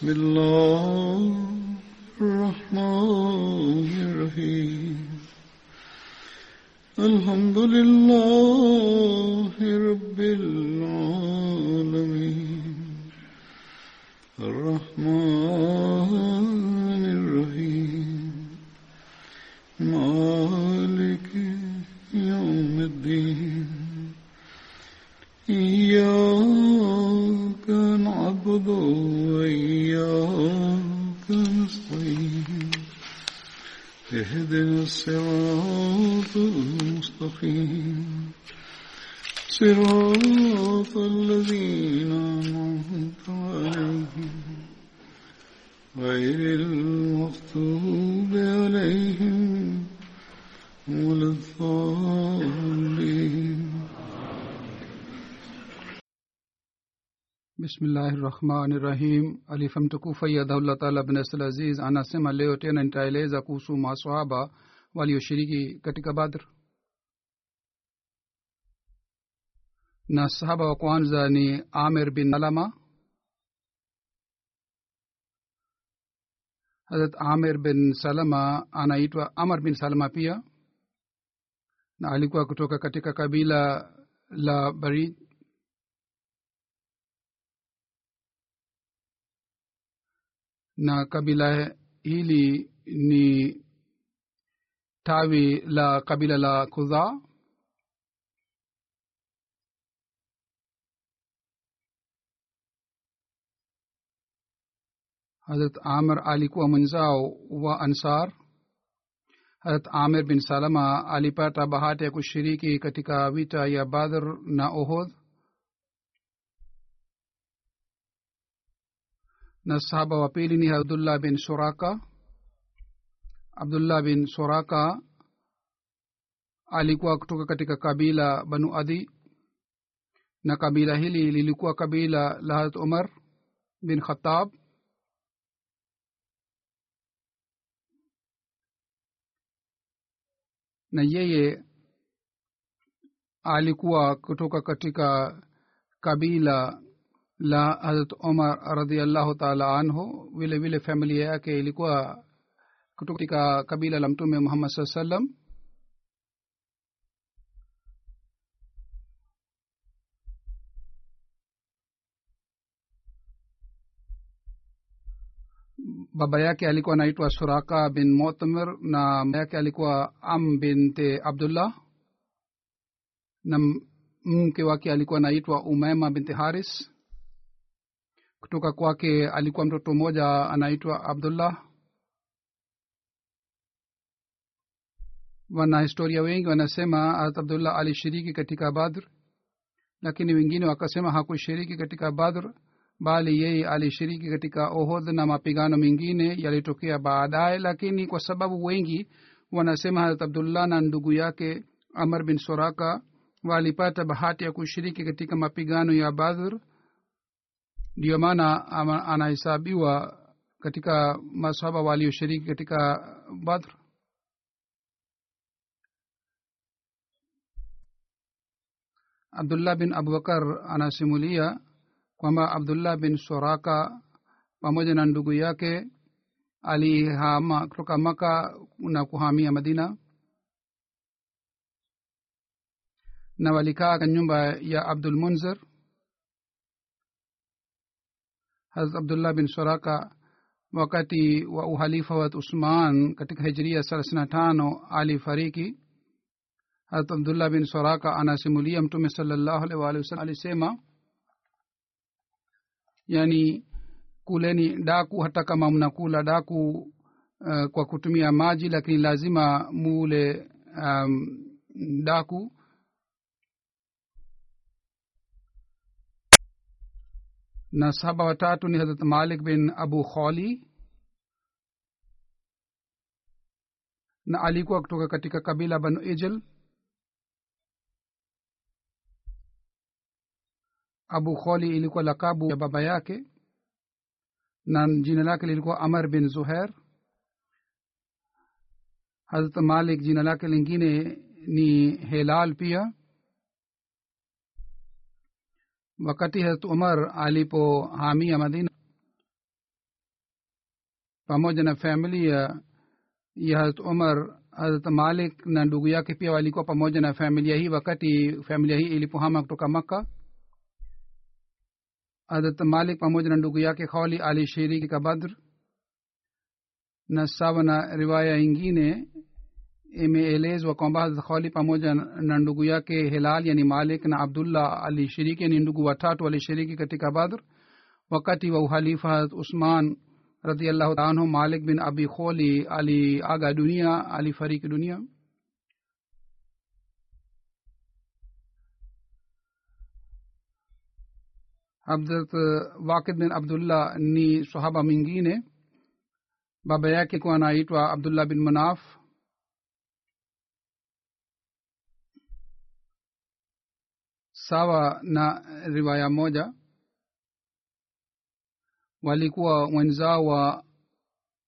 بسم الله bismillahi rahmani rahim alifa mtukufu ayyadahullah taala bin asl aziz anasema leo tena nitaeleza kuhusu maswahaba walioshiriki katika badr. Na sahaba wa kwanza ni amir bin salama. Harat amir bin salama anaitwa amar bin salama pia. Na alikuwa kutoka katika kabila la barid na kabila hili ni tawi la kabila la kudha harat amr alikuwa mwenzao wa ansar. Harat amir bin salama alipata bahati ya kushiriki katika vita ya badhr na ohod na sahaba wa pili ni abdullah bin suraka abdullah bin suraka alikuwa kutoka katika kabila banu adi. Na kabila hili lilikuwa kabila la harat umar bin khatab na yeye alikuwa kutoka katika kabila la Hazrat Omar radiallahu taala anhu vile vile familia yake ilikuwa kutoka kabila la mtume muhammad saa salam baba yake alikuwa anaitwa suraka bin motmir na mama yake alikuwa am binte abdullah. Na mke wake alikuwa anaitwa umema binti haris kutoka kwake alikuwa mtoto mmoja anaitwa abdullah. Wanahistoria wengi wanasema harat abdullah alishiriki katika badr lakini wengine wakasema hakushiriki katika badr bali yeye alishiriki katika ohodh na mapigano mengine yalitokea baadaye. Lakini kwa sababu wengi wanasema harat abdullah na ndugu yake amar bin soraka walipata bahati ya kushiriki katika mapigano ya badr ndiyo maana anahesabiwa katika masahaba walioshiriki katika badr. Abdullah bin abubakar anasimulia kwamba abdullah bin soraka pamoja na ndugu yake alihama kutoka maka na kuhamia madina. Na walikaa ka nyumba ya abdul munzir harat abdullah bin soraka wakati wa uhalifa wa usman katika hijria thelathini na tano alifariki harat abdullah bin soraka anasimulia mtume salallahu alaihi waalihi wasallam alisema yani kuleni daku hata kama mnakula daku uh, kwa kutumia maji lakini lazima mule um, daku na saba watatu ni hadrat malik bin abu khali. Na alikuwa kutoka katika kabila banu ijl abu kholi ilikuwa lakabu ya baba yake. Na jina lake lilikuwa amar bin zuher hazrat malik jina lake lingine ni helal pia wakati hazrat umar alipohamia madina pamoja na familia ya hazrat umar hazrat malik na ndugu yake pia walikuwa pamoja na familia hii wakati familia hii ilipohama kutoka makka. Hazrat malik pamoja na ndugu yake kholi alishiriki kabadr. Na sawa na riwaya ingine imeelezwa kwamba kholi pamoja na ndugu yake hilal yani malik na abdullah alishiriki ni ndugu watatu walishiriki katika badr. Wakati wa uhalifa hazrat usman radiallahu anhu malik bin abi kholi aliaga dunia alifariki dunia. Habrat wakid bin abdullah ni sahaba mwingine. Baba yake kuwa anaitwa abdullah bin manaf sawa na riwaya moja walikuwa wenzao wa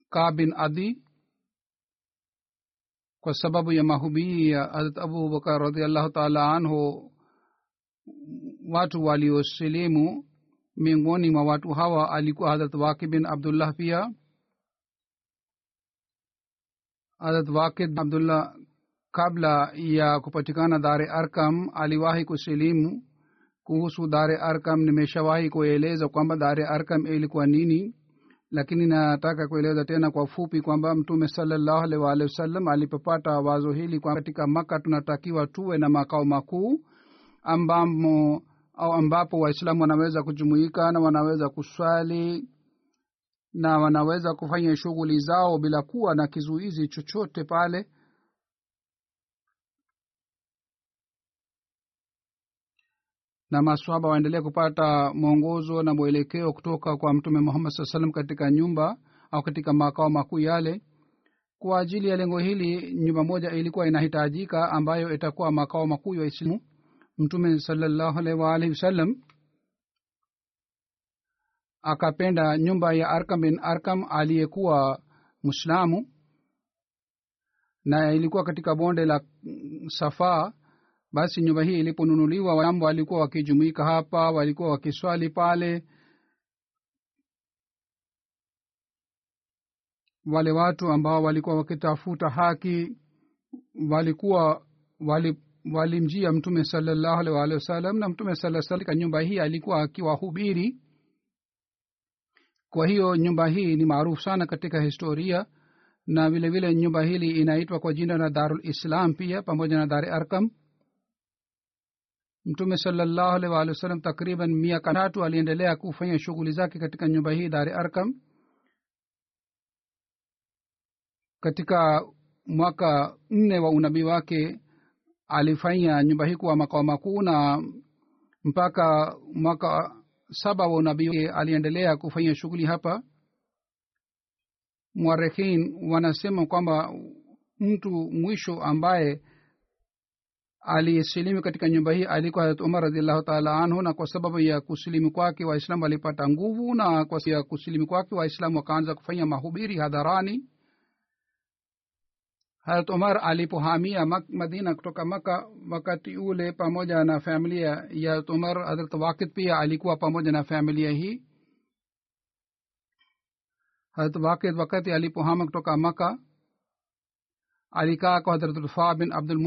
ka bin adi kwa sababu ya mahubiri ya harat abubakar radiallahu taala anhu watu waliosilimu miongoni mwa watu hawa alikuwa harat waki bin abdullah pia harat wakid abdullah kabla ya kupatikana dare arkam aliwahi kusilimu. Kuhusu dare arkam nimeshawahi kueleza kwamba dare arkam ilikuwa nini lakini nataka kueleza tena kwa fupi kwamba mtume waalihi wasallam alipopata wazo hili kwamba katika maka tunatakiwa tuwe na makao makuu ambamo au ambapo waislamu wanaweza kujumuika na wanaweza kuswali na wanaweza kufanya shughuli zao bila kuwa na kizuizi chochote pale na maswaba waendelee kupata mwongozo na mwelekeo kutoka kwa mtume muhammad saa salam katika nyumba au katika makao makuu yale. Kwa ajili ya lengo hili nyumba moja ilikuwa inahitajika ambayo itakuwa makao makuu ya waislamu mtume salallahu alaihi waalihi wasallam akapenda nyumba ya arkam bin arkam aliyekuwa mwislamu na ilikuwa katika bonde la safaa basi nyumba hii iliponunuliwa wambo walikuwa wakijumuika hapa walikuwa wakiswali pale. Wale watu ambao walikuwa wakitafuta haki walikuwa wali walimjia mtume salallahu alih waalihi wasallam na mtume saa nyumba hii alikuwa akiwahubiri. Kwa hiyo nyumba hii ni maarufu sana katika historia na vile vile nyumba hili inaitwa kwa jina la darul islam pia pamoja na dar arkam mtume salallahu alaihi waalihi wasallam takriban miaka tatu aliendelea kufanya shughuli zake katika nyumba hii dari arkam katika mwaka nne wa unabii wake alifanya nyumba hii kuwa makao makuu na mpaka mwaka saba wa unabii wake aliendelea kufanya shughuli hapa. Mwarekhin wanasema kwamba mtu mwisho ambaye aliyesilimu katika nyumba hii alikuwa harat umar radiallahu taala anhu na kwa sababu ya kusilimu kwake waislamu walipata nguvu na kwa ya kusilimu kwake waislamu wakaanza kufanya mahubiri hadharani. Harat umar alipohamia madina kutoka maka wakati ule pamoja na familia ya harat umar harat wakid pia alikuwa pamoja na familia hii. Harat wakid wakati alipohama kutoka maka alikaa kwa harat rufaa bin abdul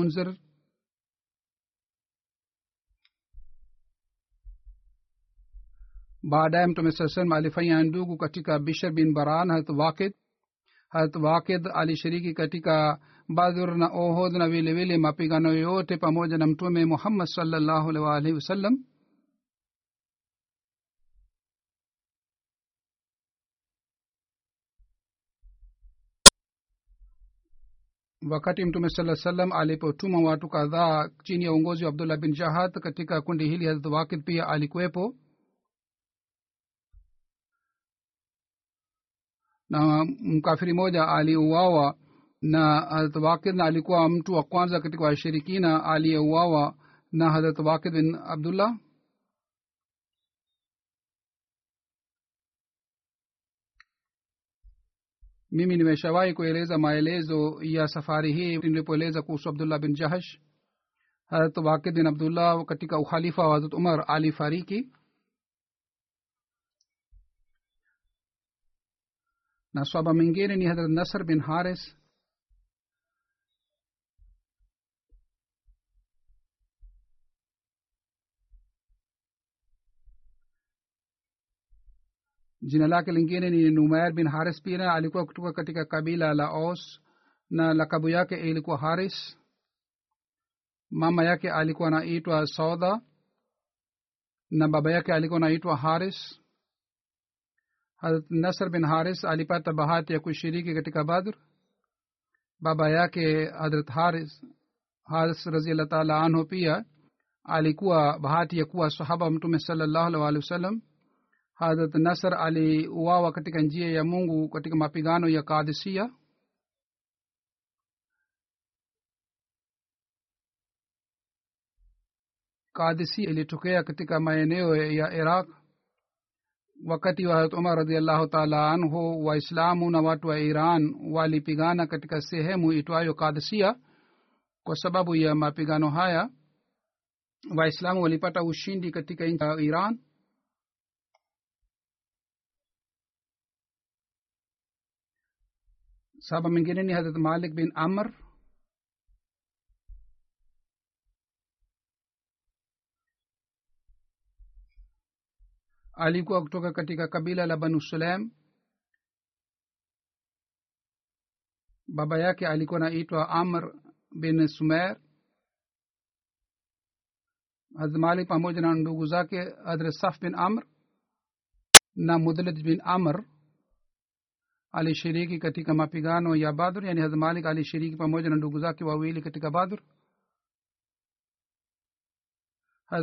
baadaye mtume saa salam alifanya ndugu katika bishar bin baran harat wakid harat wakid alishiriki katika badhur na ohod na vile vile mapigano yote pamoja na mtume muhammad salllahu alih waalihi wasallam wakati mtume saa salam alipotuma watu kadhaa chini ya uongozi wa abdullah bin jahad katika kundi hili harat wakid pia alikuwepo na mkafiri moja aliuawa na harat wakid alikuwa mtu wa kwanza katika washirikina aliyeuawa na harat wakid bin abdullah. Mimi nimeshawahi kueleza maelezo ya safari hii nilipoeleza kuhusu abdullah bin jahash. Harat wakid bin abdullah katika ukhalifa wa hazrat umar alifariki na swaba mwingine ni hadrat nasr bin haris. Jina lake lingine ni numair bin haris pia alikuwa kutoka katika kabila la os na lakabu yake ilikuwa haris. Mama yake alikuwa anaitwa sauda na baba yake alikuwa anaitwa haris harat nasr bin haris alipata bahati ya kushiriki katika badr baba yake hadrat haris haris raziallah taala anhu pia alikuwa bahati ya kuwa sahaba mtume salallahu alih walih wasallam hadrat nasr aliuawa katika njia ya mungu katika mapigano ya kadisia Kadisia ilitokea katika maeneo ya iraq wakati wa harat umar radiallahu taala anhu waislamu na watu wa iran walipigana katika sehemu itwayo kadisia kwa sababu ya mapigano haya waislamu walipata ushindi katika nchi ya iran. Saba mingine ni hadrat malik bin amr alikuwa kutoka katika kabila la banu sulaim. Baba yake alikuwa naitwa amr bin sumer hazmali pamoja na ndugu zake hadre saf bin amr na mudlid bin amr alishiriki katika mapigano ya badr. Yani hazmalik malik alishiriki pamoja na ndugu zake wawili katika badr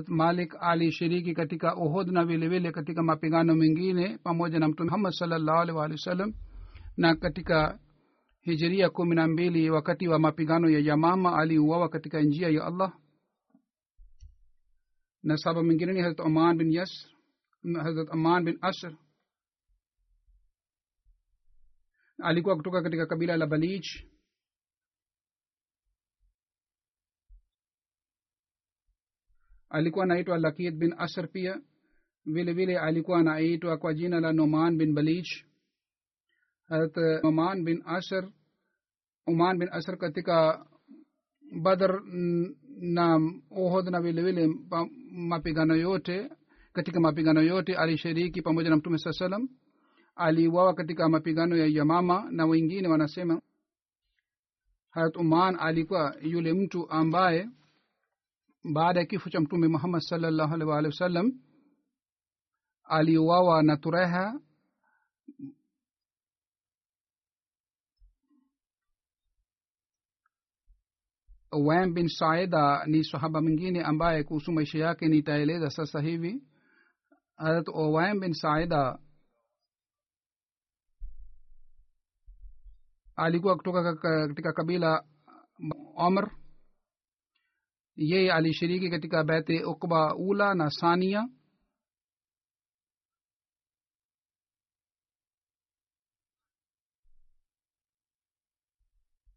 malik alishiriki katika uhud na vilevile katika mapigano mengine pamoja na mtume muhammad salllahu alih waalihi wasallam na katika hijiria kumi na mbili wakati wa mapigano ya yamama aliuawa katika njia ya allah. Na saba mingine ni hazrat oman bin yasr hazrat aman bin asr. Alikuwa kutoka katika kabila la balich alikuwa anaitwa lakid bin asr pia. Vile vile alikuwa anaitwa kwa jina la noman bin balich. Harat noman bin asr uman bin asr katika badr na ohod na vile vile mapigano yote katika mapigano yote alishiriki pamoja na mtume saa salam aliuawa katika mapigano ya yamama na wengine wanasema harat uman alikuwa yule mtu ambaye baada ya kifo cha mtume muhammad salllahu alih waalihi wasallam aliuawa na tureha. Wam bin saida ni sahaba mwingine ambaye kuhusu maisha yake nitaeleza sasa hivi. Harat owam bin saida alikuwa kutoka katika kabila omr yeye alishiriki katika bete ukba ula na sania.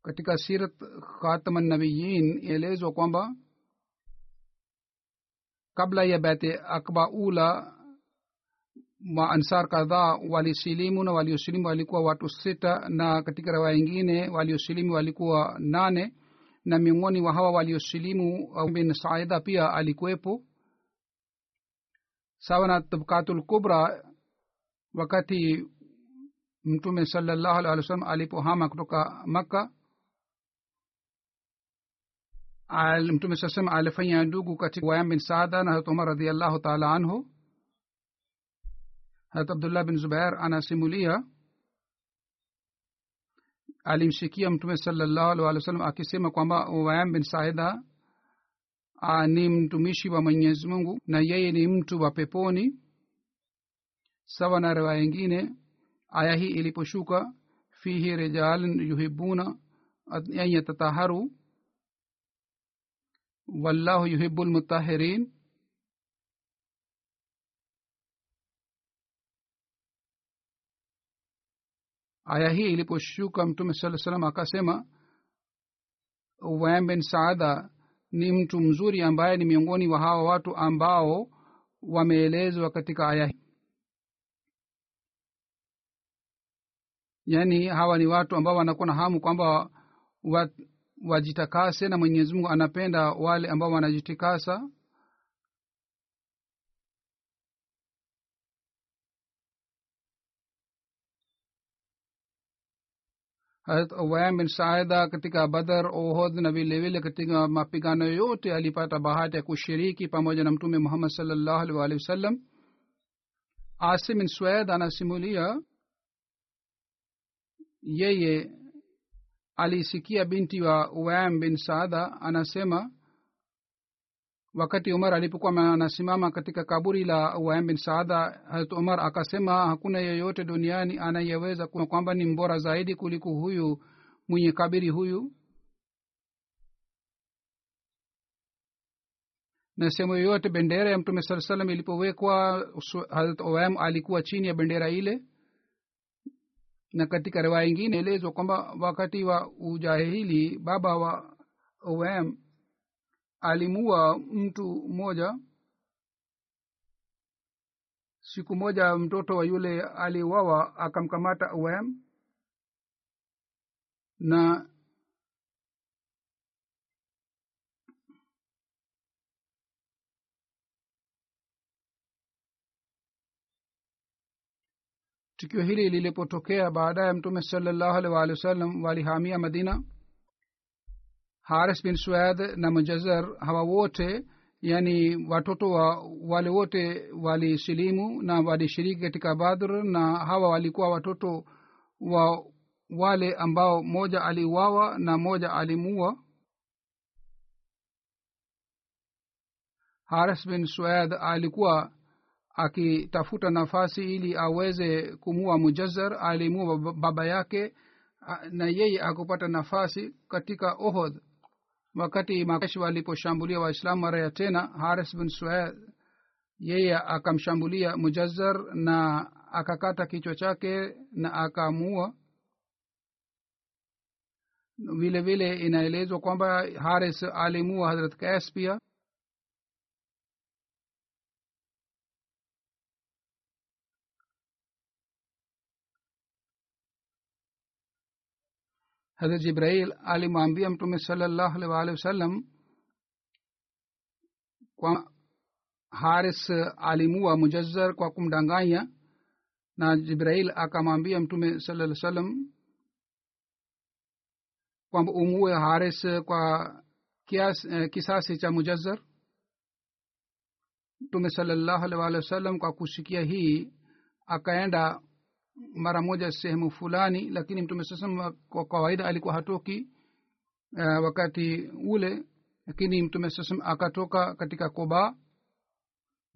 Katika sirat khatamnabiyin ielezwa kwamba kabla ya bete akba ula maansar kadhaa walisilimu na waliosilimu walikuwa watu sita na katika rawaya ingine waliosilimu walikuwa nane na miongoni wa hawa waliosilimu bin saida pia alikuwepo sawa na tabkatul kubra wakati mtume salallahu alih wa sallam alipohama kutoka makka al, mtume saa salam alifanya ndugu katika wayam bin saada na harat umar radiallahu taala anhu harat abdullah bin zubair anasimulia alimsikia mtume salallahu alih wa akisema kwamba uwayam bin saida a, ni mtumishi wa mwenyezi mungu na yeye ni mtu wa peponi. Sawa na riwaya ingine aya hii iliposhuka fihi rijalun yuhibuna an yatataharu wallahu yuhibu lmutahirin aya hii iliposhuka mtume saa salam akasema uwayam bin saada ni mtu mzuri ambaye ni miongoni wa hawa watu ambao wameelezwa katika aya hii. Yaani hawa ni watu ambao wanakuwa na hamu kwamba wajitakase na mwenyezi mungu anapenda wale ambao wanajitikasa harat Uwaya bin saida katika badar ohod na vilevile katika mapigano yote alipata bahati ya kushiriki pamoja na mtume muhammad sallallahu alaihi waalihi wasallam. Asim bin swed anasimulia yeye alisikia binti wa uwam bin saada anasema wakati umar alipokuwa anasimama katika kaburi la uwam bin saada harat umar akasema hakuna yeyote duniani anayeweza kwamba ni mbora zaidi kuliko huyu mwenye kabiri huyu. Na sehemu yoyote bendera ya mtume saa salam ilipowekwa harat oam alikuwa chini ya bendera ile. Na katika riwaya ingine elezwa kwamba wakati wa ujahili baba wa uwam alimua mtu mmoja. Siku moja mtoto wa yule aliwawa akamkamata uwem na tukio hili lilipotokea baadaye mtume salallahu alih waalihi wasallam walihamia madina haris bin suad na mujazar hawa wote yani watoto wa wale wote walisilimu na walishiriki katika badr na hawa walikuwa watoto wa wale ambao moja aliuawa na moja alimua haris bin suad alikuwa akitafuta nafasi ili aweze kumua mujazar alimua baba yake na yeye akupata nafasi katika ohod wakati makeshi waliposhambulia waislamu mara ya tena haris bin suel yeye akamshambulia mujazar na akakata kichwa chake na akaamua vile vile inaelezwa kwamba haris alimua hadrat kas pia hadrat jibrail alimwambia mtume salallahu alih waalihi wasallam kwa haris alimua mujazar kwa kumdanganya na jibrail akamwambia mtume sala sallam kwamba umue haris kwa kias, eh, kisasi cha mujazar mtume salallahu alih waalihi wasallam kwa kusikia hii akaenda mara moja sehemu fulani lakini mtume sasam kwa kawaida alikuwa hatoki uh, wakati ule lakini mtume sasam akatoka katika koba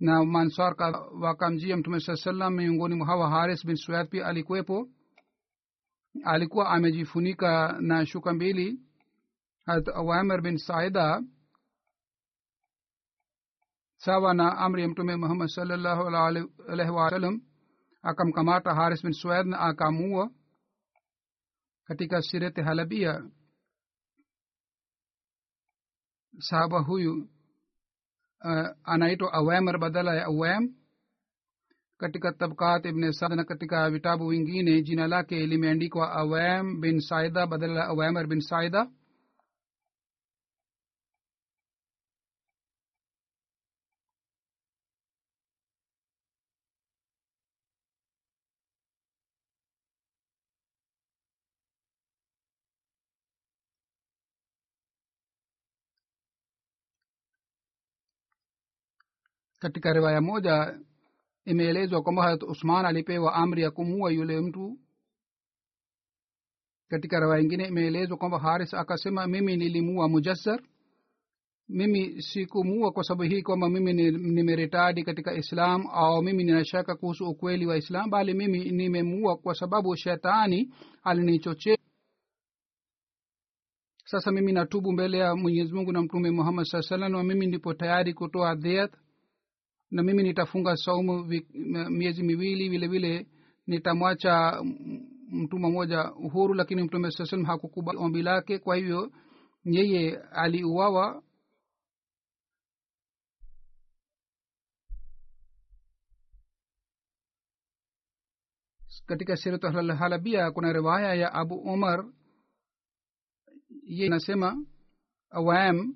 na mansar wakamjia mtume saa salam miongoni mwa haris bin suad pia alikuwepo. Alikuwa amejifunika na shuka mbili wamer bin saida sawa na amri ya mtume muhammad salllahu alaihi wasallam akamkamata haris bin sued na akamua katika sirete halabia. Sahaba huyu uh, anaitwa awamer badala ya awam. Katika tabkat ibn sad na katika vitabu vingine jina lake limeandikwa awam bin saida badala ya awamer bin saida katika riwaya moja imeelezwa kwamba harat usman alipewa amri ya kumua yule mtu. Katika riwaya ingine imeelezwa kwamba haris akasema mimi nilimua mujassar. Mimi sikumua kwa sababu hii kwamba mimi nimeretadi katika islam au mimi ninashaka kuhusu ukweli wa islam bali mimi nimemua kwa sababu shetani alinichochea. Sasa mimi natubu mbele ya mwenyezi mungu na mtume muhammad saa salam na mimi ndipo tayari kutoa dhiat na mimi nitafunga saumu miezi miwili vile vile nitamwacha mtumwa mmoja uhuru lakini mtume saa salam hakukubali ombi lake. Kwa hivyo yeye aliuawa. Katika sirathalhalabia kuna riwaya ya abu umar. Ye nasema awam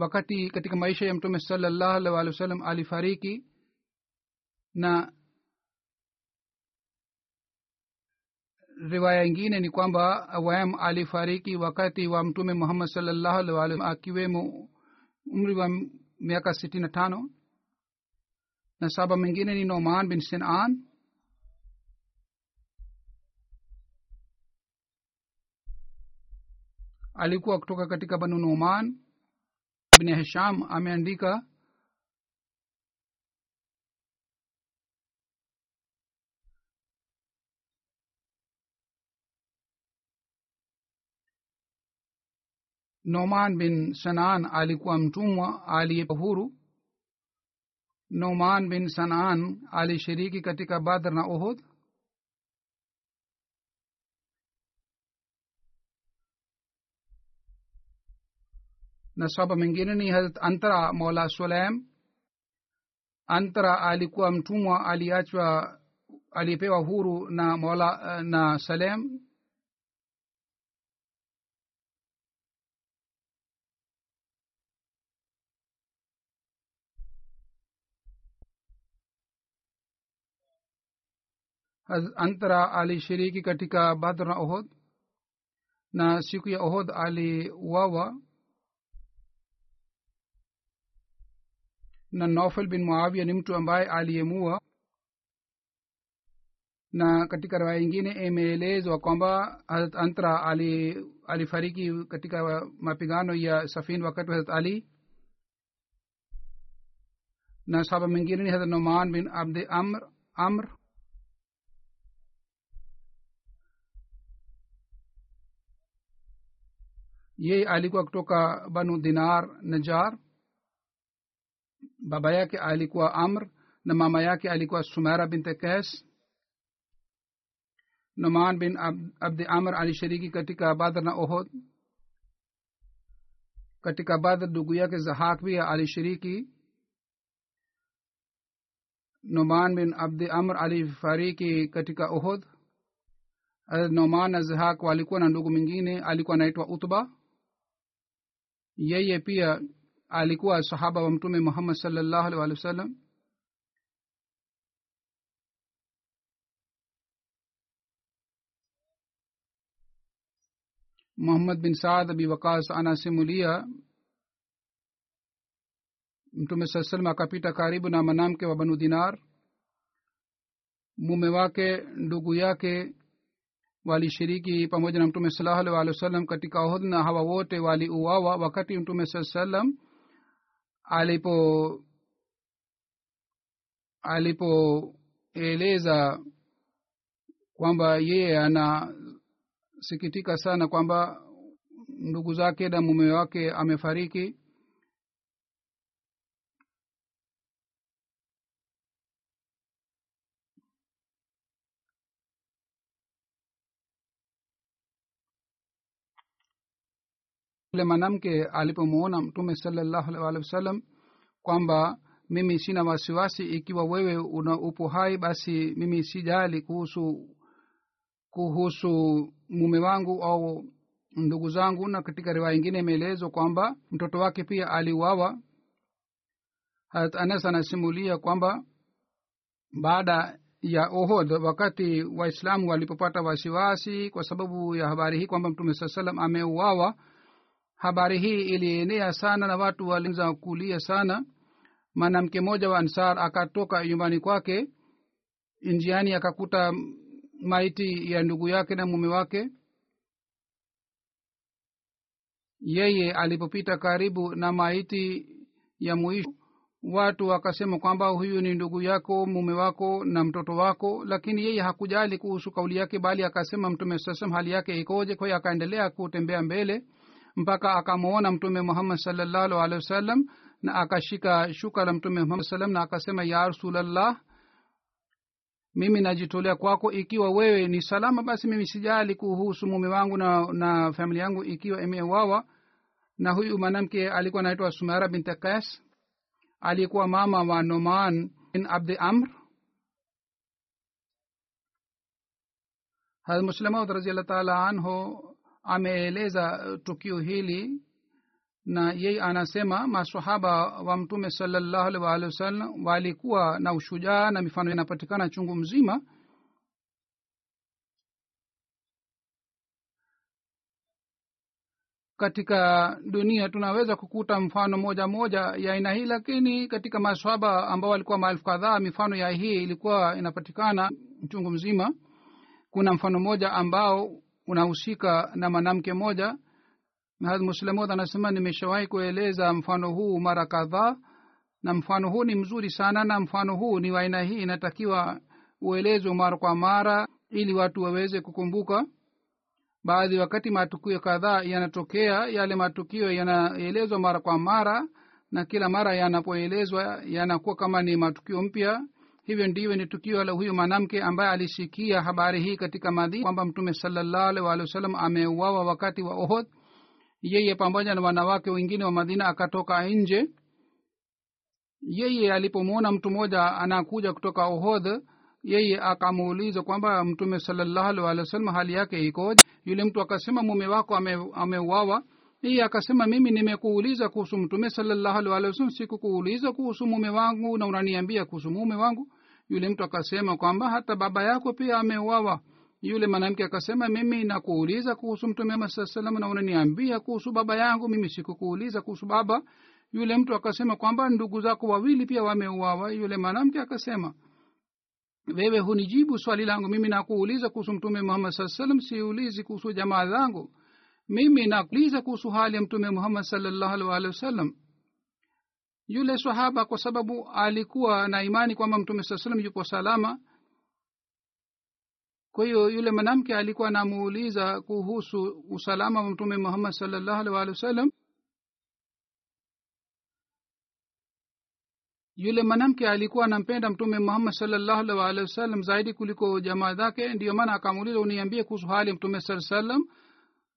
wakati katika maisha ya mtume salallahu alih walih wa sallam alifariki na riwaya ingine ni kwamba wam alifariki wakati wa mtume muhammad salallahu alih akiwemo umri wa miaka sitini na tano. Na saba mwingine ni noman bin sinan. Alikuwa kutoka katika banu numan ibn hisham ameandika noman bin sanan alikuwa mtumwa aliyepa huru noman bin sanan alishiriki katika badr na uhud na saba mengine ni harat antara mola sulaim. Antara alikuwa mtumwa aliachwa alipewa huru na mola na salem antara alishiriki katika badr na ohod na siku ya ohod aliuawa na nofel bin muawia ni mtu ambaye aliyemua na katika riwaya ingine imeelezwa kwamba harat antra ali alifariki katika mapigano ya safin wakati wa harat ali. Na saba mengine ni harat noman bin abdi amr amr. Yeye alikuwa kutoka banu dinar najar baba yake alikuwa amr na mama yake alikuwa sumara binte kes noman bin abdi amr alishiriki katika badr na ohod katika badr ndugu yake zahak pia alishiriki. Noman bin abdi amr alifariki katika ohod noman na zahak walikuwa na ndugu mwingine alikuwa anaitwa utba. Yeye pia alikuwa sahaba wa mtume muhammad salllahu alih walih wa sallam? Muhammad bin saad abi wakas anasimulia mtume saa salam akapita karibu na mwanamke wa banu dinar. Mume wake ndugu yake walishiriki pamoja na mtume salallahu alih walih wa sallam katika ohud na hawa wote waliuawa wakati mtume saa salam alipo alipoeleza kwamba yeye anasikitika sana kwamba ndugu zake na mume wake amefariki yule mwanamke alipomwona mtume salallahu wasallam kwamba mimi sina wasiwasi ikiwa wewe una upo hai basi mimi sijali kuhusu kuhusu mume wangu au ndugu zangu. Na katika riwaya ingine imeelezwa kwamba mtoto wake pia aliuawa. Harat anas anasimulia kwamba baada ya ohod wakati waislamu walipopata wasiwasi kwa sababu ya habari hii kwamba mtume saa salam ameuawa habari hii ilienea sana na watu walianza kulia sana. Mwanamke mmoja wa ansar akatoka nyumbani kwake njiani akakuta maiti ya ndugu yake na mume wake. Yeye alipopita karibu na maiti ya mwisho watu wakasema kwamba huyu ni ndugu yako mume wako na mtoto wako lakini yeye hakujali kuhusu kauli yake bali akasema mtume sasam hali yake ikoje? Kwa hiyo akaendelea kutembea mbele mpaka akamwona mtume muhammad salllahu alehi wasallam na akashika shuka la mtume muhammad salam na akasema ya rasulllah mimi najitolea kwako ikiwa wewe ni salama basi mimi sijali kuhusu mume wangu na, na familia yangu ikiwa imewawa na huyu mwanamke alikuwa anaitwa sumara bint kas alikuwa mama wa noman bin abdi amr. Hazmuslemaud raziallah taala anhu ameeleza tukio hili na yeye anasema masahaba wa mtume salallahu alih waalihi wasallam walikuwa na ushujaa na mifano inapatikana chungu mzima. Katika dunia tunaweza kukuta mfano moja moja ya aina hii lakini katika maswaba ambao walikuwa maelfu kadhaa mifano ya hii ilikuwa inapatikana chungu mzima. Kuna mfano mmoja ambao unahusika na mwanamke moja muslemod anasema nimeshawahi kueleza mfano huu mara kadhaa na mfano huu ni mzuri sana na mfano huu ni waaina hii. Inatakiwa uelezwe mara kwa mara ili watu waweze kukumbuka. Baadhi wakati matukio kadhaa yanatokea yale matukio yanaelezwa mara kwa mara na kila mara yanapoelezwa yanakuwa kama ni matukio mpya hivyo ndivyo ni tukio la huyu mwanamke ambaye alisikia habari hii katika madina kwamba mtume salallahu ameuawa wakati wa ohod yeye pamoja na wanawake wengine wa madina akatoka nje. Yeye alipomwona mtu mmoja anakuja kutoka ohodh yeye akamuuliza kwamba mtume salallahu hali yake ikoje? Yule mtu akasema mume wako ameuawa. Ame yeye akasema mimi nimekuuliza kuhusu mtume salallahu sikukuuliza kuhusu mume wangu na unaniambia kuhusu mume wangu yule mtu akasema kwamba hata baba yako pia ameuawa. Yule mwanamke akasema mimi nakuuliza kuhusu mtume ama saa na unaniambia kuhusu baba yangu. Mimi sikukuuliza kuhusu baba. Yule mtu akasema kwamba ndugu zako wawili pia wameuawa. Yule mwanamke akasema wewe hunijibu swali langu. Mimi nakuuliza kuhusu mtume muhammad saa salam siulizi kuhusu jamaa zangu. Mimi nakuuliza kuhusu hali ya mtume muhammad salllahu alih waalihi wasallam yule sahaba kwa sababu alikuwa na imani kwamba mtume saa salam yupo salama. Kwa hiyo yule mwanamke alikuwa anamuuliza kuhusu usalama wa mtume muhammad salllahu alih waalihi wasallam yule mwanamke alikuwa anampenda mtume muhammad salllahu alih waalihi wasallam zaidi kuliko jamaa zake. Ndiyo maana akamuuliza uniambie kuhusu hali ya mtume saa salam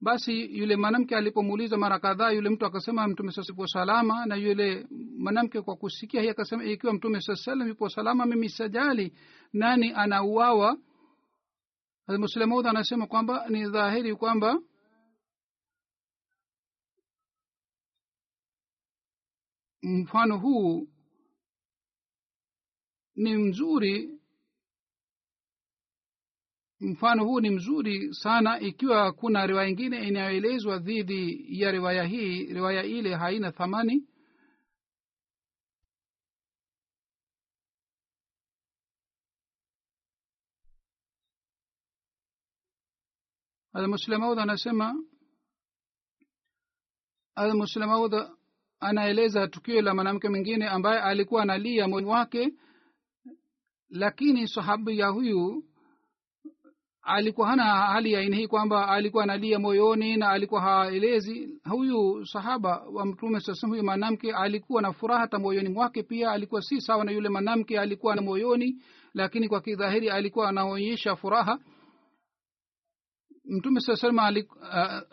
basi yule mwanamke alipomuuliza mara kadhaa yule mtu akasema mtume saa yupo salama. Na yule mwanamke kwa kusikia hii akasema ikiwa mtume saa salam yupo salama mimi sajali nani anauawa? Muslimaud anasema kwamba ni dhahiri kwamba mfano huu ni mzuri mfano huu ni mzuri sana ikiwa kuna riwaya ingine inayoelezwa dhidi ya riwaya hii. Riwaya ile haina thamani. Almuslemaud anasema almuslemaud anaeleza tukio la mwanamke mwingine ambaye alikuwa analia moyo wake lakini sahabu ya huyu alikuwa hana hali ya aina hii kwamba alikuwa analia moyoni na alikuwa haelezi. Huyu sahaba wa mtume sasa huyu mwanamke alikuwa na furaha hata moyoni mwake pia. Alikuwa si sawa na yule mwanamke alikuwa na moyoni lakini kwa kidhahiri alikuwa anaonyesha furaha. Mtume saa salama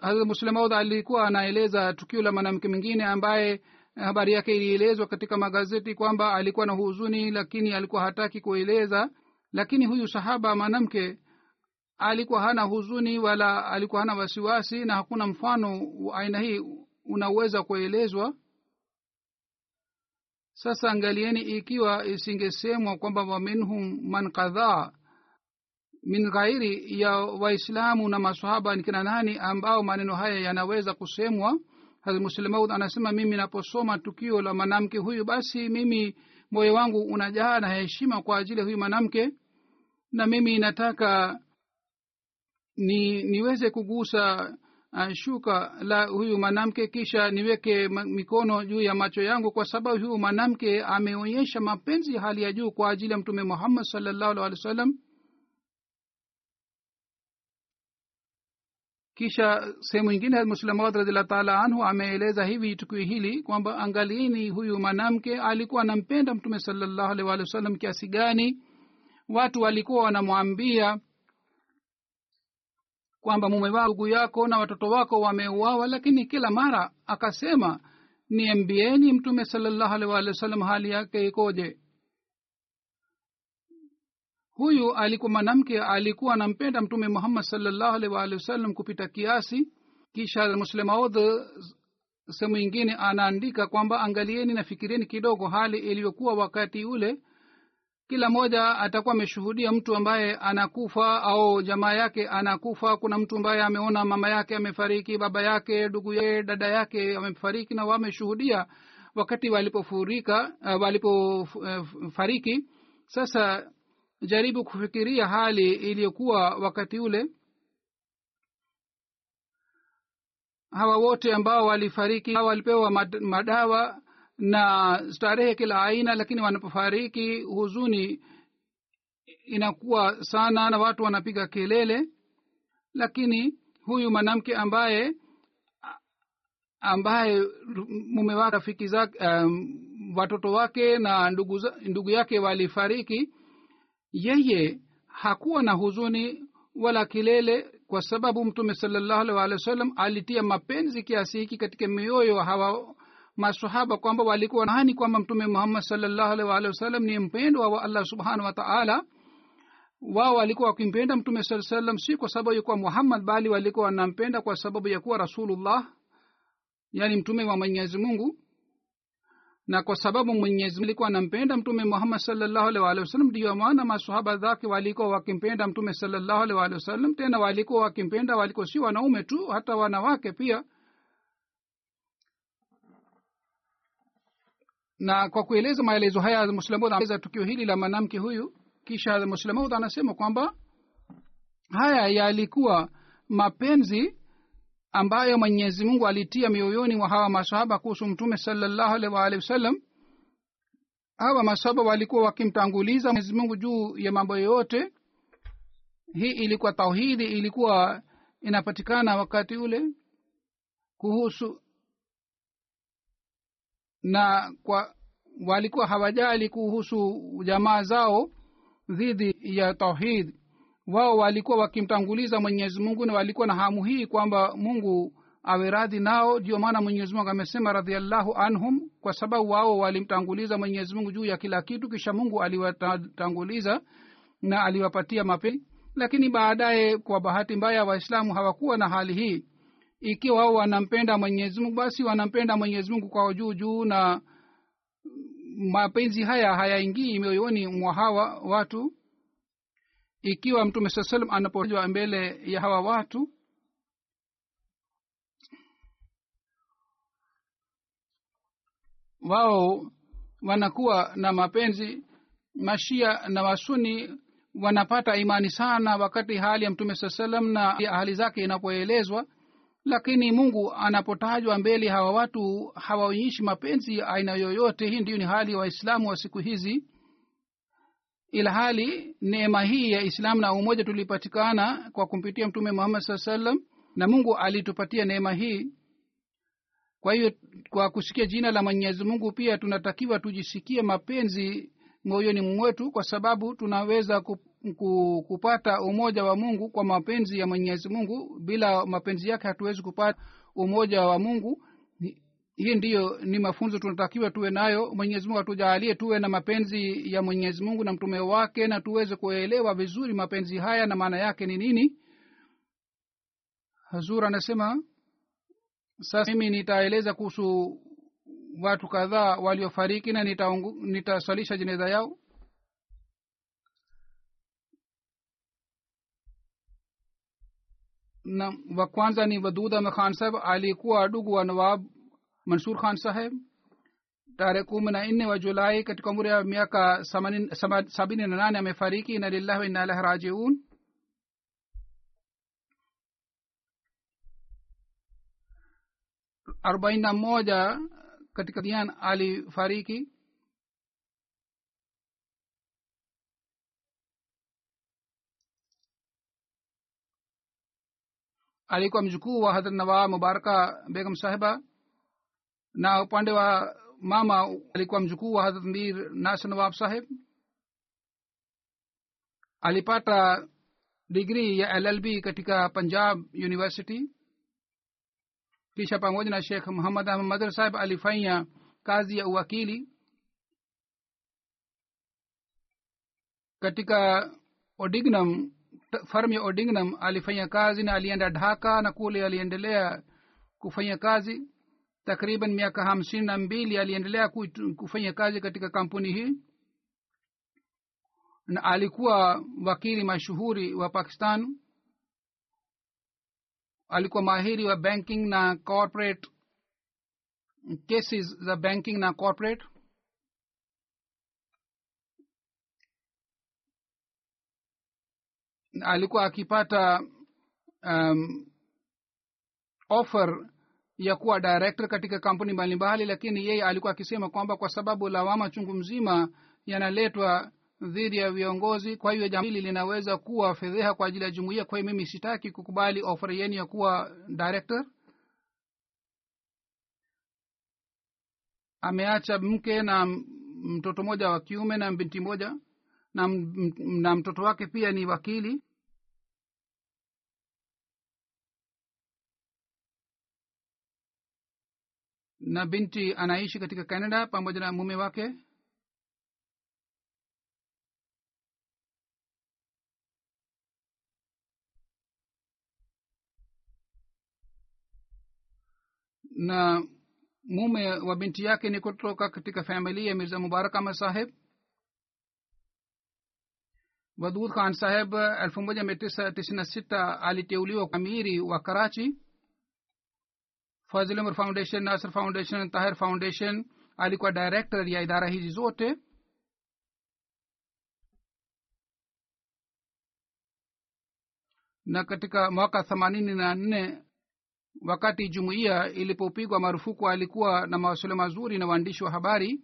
uh, muslemaud alikuwa anaeleza tukio la mwanamke mwingine ambaye habari yake ilielezwa katika magazeti kwamba alikuwa na huzuni lakini alikuwa hataki kueleza. Lakini huyu sahaba mwanamke alikuwa hana huzuni wala alikuwa hana wasiwasi na hakuna mfano wa aina hii unaweza kuelezwa? Sasa angalieni ikiwa isingesemwa kwamba waminhum man kadhaa min ghairi ya waislamu na masahaba ni kina nani ambao maneno haya yanaweza kusemwa? Muslimaud anasema mimi naposoma tukio la mwanamke huyu basi mimi moyo wangu unajaa na heshima kwa ajili ya huyu mwanamke na mimi nataka ni niweze kugusa uh, shuka la huyu mwanamke kisha niweke mikono juu ya macho yangu kwa sababu huyu mwanamke ameonyesha mapenzi hali ya juu kwa ajili ya mtume muhammad salllahu alih wa sallam kisha sehemu ingine muslamawad radiallahu taala anhu ameeleza hivi tukio hili kwamba angalieni huyu mwanamke alikuwa anampenda mtume salllahu alih walih wa sallam kiasi gani. Watu walikuwa wanamwambia kwamba mume wako ndugu yako na watoto wako wameuawa lakini kila mara akasema niambieni mtume salllahu alih walih wa sallam hali yake ikoje. Huyu alikuwa mwanamke alikuwa anampenda mtume muhammad salllahu walihi waalihi wasallam kupita kiasi. Kisha muslemaud sehemu ingine anaandika kwamba angalieni na fikirieni kidogo hali iliyokuwa wakati ule kila mmoja atakuwa ameshuhudia mtu ambaye anakufa au jamaa yake anakufa. Kuna mtu ambaye ameona mama yake amefariki baba yake ndugu yake dada yake amefariki na wameshuhudia wakati walipofurika uh, walipofariki uh, sasa jaribu kufikiria hali iliyokuwa wakati ule. Hawa wote ambao walifariki walipewa madawa na starehe kila aina lakini wanapofariki huzuni inakuwa sana na watu wanapiga kelele. Lakini huyu mwanamke ambaye ambaye mume wake rafiki zake um, watoto wake na ndugu, ndugu yake walifariki yeye hakuwa na huzuni wala kilele kwa sababu mtume salallahu alih walih wa sallam alitia mapenzi kiasi hiki katika mioyo hawa masahaba kwamba walikuwa nani kwamba mtume muhammad salllahu alih waalihi wasallam ni mpendwa wa allah subhanahu wataala wao walikuwa wakimpenda mtume saa salam si kwa sababu ya kuwa muhammad bali walikuwa wanampenda kwa sababu ya kuwa rasulullah yaani mtume wa mwenyezi mungu. Na kwa sababu mwenyezi alikuwa anampenda mtume muhammad salllahu alih waalihi wasallam ndiyo maana masahaba zake walikuwa wakimpenda mtume salllahu alih waalihi wasallam. Tena walikuwa wakimpenda walikuwa si wanaume tu hata wanawake pia na kwa kueleza maelezo haya anaeleza tukio hili la mwanamke huyu. Kisha muslamud anasema kwamba haya yalikuwa mapenzi ambayo mwenyezi mungu alitia mioyoni mwa hawa masahaba kuhusu mtume salallahu alehi waalihi wasallam. Hawa masahaba walikuwa wakimtanguliza mwenyezi mungu juu ya mambo yoyote hii ilikuwa tauhidi ilikuwa inapatikana wakati ule kuhusu na kwa walikuwa hawajali kuhusu jamaa zao dhidi ya tauhid. Wao walikuwa wakimtanguliza mwenyezi mungu na walikuwa na hamu hii kwamba mungu awe radhi nao. Ndio maana mwenyezi mungu amesema radiallahu anhum kwa sababu wao walimtanguliza mwenyezi mungu juu ya kila kitu kisha mungu aliwatanguliza na aliwapatia mapei lakini baadaye kwa bahati mbaya waislamu hawakuwa na hali hii ikiwa wao wanampenda mwenyezi mungu basi wanampenda mwenyezi mungu kwa juu juu na mapenzi haya hayaingii mioyoni mwa hawa watu. Ikiwa mtume saa salam anapotajwa mbele ya hawa watu wao wanakuwa na mapenzi mashia na wasuni wanapata imani sana wakati hali ya mtume saa salam na hali zake inapoelezwa lakini mungu anapotajwa mbele hawa watu hawaonyeshi mapenzi aina yoyote. Hii ndiyo ni hali ya wa waislamu wa siku hizi. Ila hali neema hii ya islamu na umoja tulipatikana kwa kumpitia mtume muhammad saa salam na mungu alitupatia neema hii. Kwa hiyo kwa kusikia jina la mwenyezi mungu pia tunatakiwa tujisikie mapenzi moyoni mwetu kwa sababu tunaweza kupata umoja wa mungu kwa mapenzi ya mwenyezi mungu. Bila mapenzi yake hatuwezi kupata umoja wa mungu. Hii ndiyo ni mafunzo tunatakiwa tuwe nayo. Mwenyezi mungu atujaalie tuwe na mapenzi ya mwenyezi mungu na mtume wake na tuweze kuelewa vizuri mapenzi haya na maana yake ni nini. Hazur anasema sasa mimi nitaeleza kuhusu watu kadhaa waliofariki na nitaswalisha nita jeneza yao na wa kwanza ni wadud ahmed khan saheb alikuwa ndugu wa nawab mansur khan saheb tarehe kumi na nne wa julai katika umri ya miaka sabini na nane amefariki. Na lillahi wa inna ilahi rajiun. Arobaini na moja katika dian alifariki alikuwa mjukuu wa hadrat nawab mubaraka begam sahiba na upande wa mama alikuwa mjukuu wa hadrat mir nasr nawab sahib alipata digrii ya llb katika punjab university. Kisha pamoja na shekh muhammad ahmad madar sahib alifanya kazi ya uwakili katika odignam farm ya odignam alifanya kazi na alienda dhaka na kule aliendelea kufanya kazi. Takriban miaka hamsini na mbili aliendelea kufanya kazi katika kampuni hii. Na alikuwa wakili mashuhuri wa pakistan. Alikuwa mahiri wa banking na corporate cases za banking na corporate alikuwa akipata um, offer ya kuwa director katika kampuni mbalimbali lakini yeye alikuwa akisema kwamba kwa sababu lawama chungu mzima yanaletwa dhidi ya viongozi kwa hiyo jambo hili linaweza kuwa fedheha kwa ajili ya jumuiya. Kwa hiyo mimi sitaki kukubali offer yenu ya kuwa director. Ameacha mke na mtoto mmoja wa kiume na binti moja na, na mtoto wake pia ni wakili. Na binti anaishi katika canada pamoja na mume wake. Na mume wa binti yake ni kutoka katika familia ya mirza mubarak ahmad saheb wadud khan saheb elfu moja mia tisa tisini na sita aliteuliwa amiri wa karachi. Fazil umar foundation nasr foundation tahir foundation alikuwa director ya idara hizi zote. Na katika mwaka themanini na nne wakati jumuiya ilipopigwa marufuku alikuwa na mawasiliano mazuri na waandishi wa habari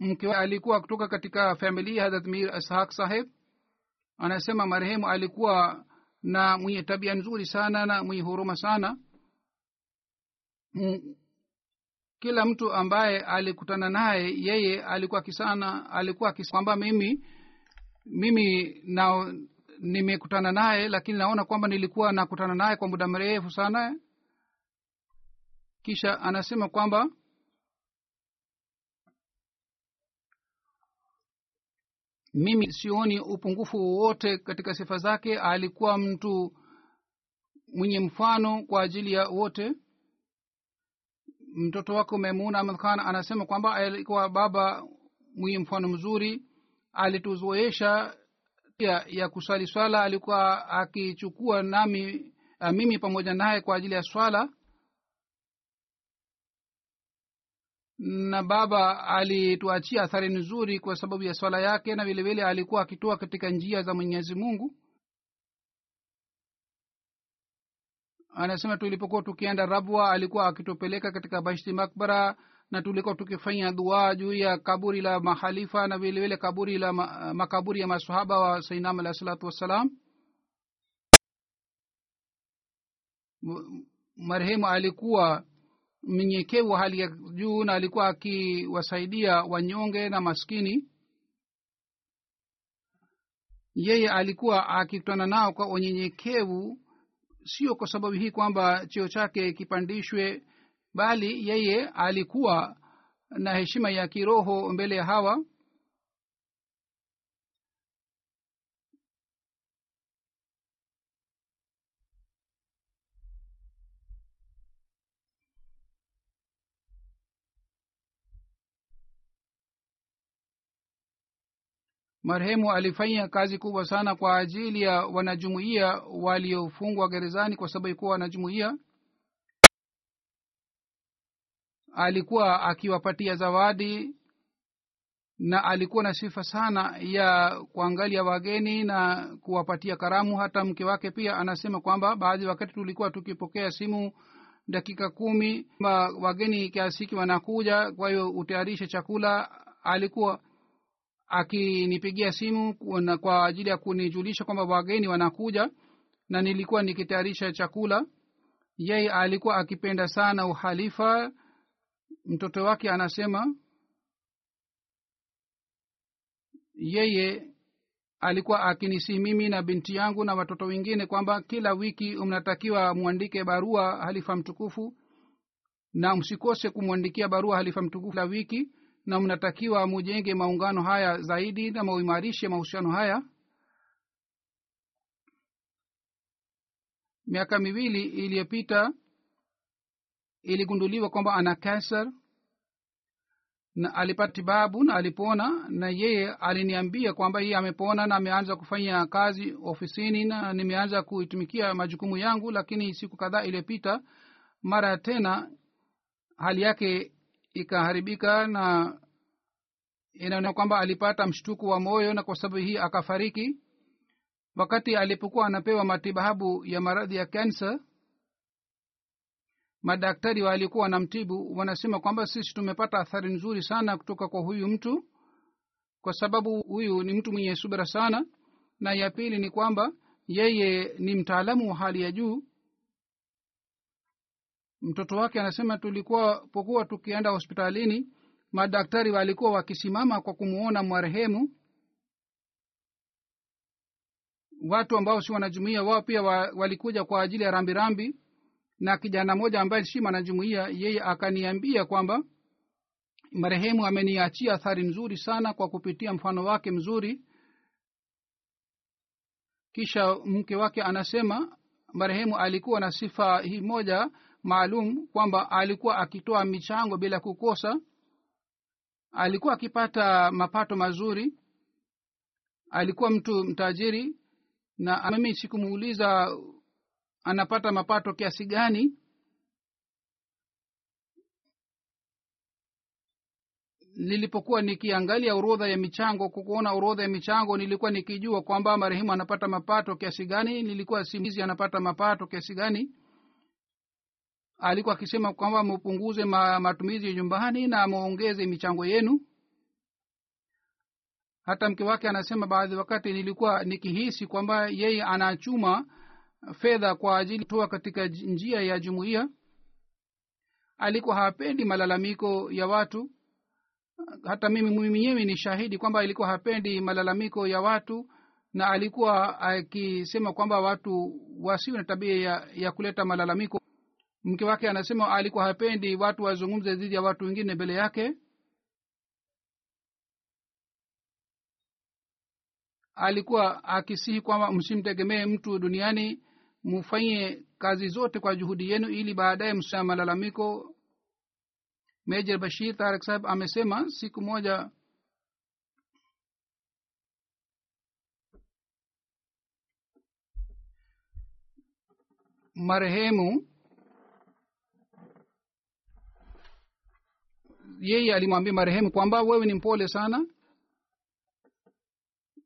mke alikuwa kutoka katika familia hadrat mir ishaq saheb anasema marehemu alikuwa na mwenye tabia nzuri sana na mwenye huruma sana. Mm, kila mtu ambaye alikutana naye yeye alikuwa kisana alikuwa kwamba mimi mimi na nimekutana naye lakini naona kwamba nilikuwa nakutana naye kwa muda mrefu sana. Kisha anasema kwamba mimi sioni upungufu wowote katika sifa zake. Alikuwa mtu mwenye mfano kwa ajili ya wote. Mtoto wako memuna ahmad khan anasema kwamba alikuwa baba mwenye mfano mzuri. Alituzoesha ya, ya kuswali swala. Alikuwa akichukua nami mimi pamoja naye kwa ajili ya swala na baba alituachia athari nzuri kwa sababu ya swala yake na vile vile alikuwa akitoa katika njia za mwenyezi mungu. Anasema tulipokuwa tukienda rabwa alikuwa akitupeleka katika bashti makbara na tulikuwa tukifanya dua juu ya kaburi la mahalifa na vile vile kaburi la ma, makaburi ya masahaba wa sainam alah salatu wassalam. Marehemu alikuwa mnyenyekevu wa hali ya juu na alikuwa akiwasaidia wanyonge na maskini yeye alikuwa akikutana nao kwa unyenyekevu sio kwa sababu hii kwamba cheo chake kipandishwe bali yeye alikuwa na heshima ya kiroho mbele ya hawa marehemu alifanya kazi kubwa sana kwa ajili ya wanajumuiya waliofungwa gerezani kwa sababu ikuwa wanajumuiya. Alikuwa akiwapatia zawadi na alikuwa na sifa sana ya kuangalia wageni na kuwapatia karamu. Hata mke wake pia anasema kwamba baadhi wakati tulikuwa tukipokea simu dakika kumi wageni kiasi hiki wanakuja kwa hiyo utayarishe chakula. Alikuwa akinipigia simu kwa ajili ya kunijulisha kwamba wageni wanakuja na nilikuwa nikitayarisha chakula yeye alikuwa akipenda sana uhalifa. Mtoto wake anasema yeye alikuwa akinisihi mimi na binti yangu na watoto wengine kwamba kila wiki mnatakiwa mwandike barua halifa mtukufu na msikose kumwandikia barua halifa mtukufu la wiki na mnatakiwa mujenge maungano haya zaidi na muimarishe mahusiano haya. Miaka miwili iliyopita iligunduliwa kwamba ana kanser na alipata tibabu na alipona na yeye aliniambia kwamba yeye amepona na ameanza kufanya kazi ofisini na nimeanza kuitumikia majukumu yangu lakini siku kadhaa iliyopita mara tena hali yake ikaharibika na inaonea kwamba alipata mshtuku wa moyo na kwa sababu hii akafariki. Wakati alipokuwa anapewa matibabu ya maradhi ya kansa madaktari walikuwa mtibu wanasema kwamba sisi tumepata athari nzuri sana kutoka kwa huyu mtu kwa sababu huyu ni mtu mwenye subira sana. Na ya pili ni kwamba yeye ni mtaalamu wa hali ya juu mtoto wake anasema tulikuwa pokuwa tukienda hospitalini madaktari walikuwa wakisimama kwa kumuona marehemu. Watu ambao si wanajumuia wao pia wa, walikuja kwa ajili ya rambirambi. Rambi na kijana mmoja ambaye si mwanajumuia yeye akaniambia kwamba marehemu ameniachia athari nzuri sana kwa kupitia mfano wake mzuri. Kisha mke wake anasema marehemu alikuwa na sifa hii moja maalum kwamba alikuwa akitoa michango bila kukosa. Alikuwa akipata mapato mazuri. Alikuwa mtu mtajiri. Na mimi sikumuuliza anapata mapato kiasi gani. Nilipokuwa nikiangalia orodha ya michango kukuona orodha ya michango nilikuwa nikijua kwamba marehemu anapata mapato kiasi gani. Nilikuwa simizi anapata mapato kiasi gani alikuwa akisema kwamba mupunguze ma, matumizi ya nyumbani na muongeze michango yenu. Hata mke wake anasema baadhi wakati nilikuwa nikihisi kwamba yeye anachuma fedha kwa ajili toa katika njia ya jumuiya. Alikuwa hapendi malalamiko ya watu. Hata mimi mwenyewe ni shahidi kwamba alikuwa hapendi malalamiko ya watu na alikuwa akisema kwamba watu wasiwe na tabia ya, ya kuleta malalamiko mke wake anasema alikuwa hapendi watu wazungumze dhidi ya watu wengine mbele yake. Alikuwa akisihi kwamba msimtegemee mtu duniani mfanye kazi zote kwa juhudi yenu ili baadaye msa malalamiko. Meja bashir tarak saheb amesema siku moja marehemu yeye alimwambia marehemu kwamba wewe ni mpole sana.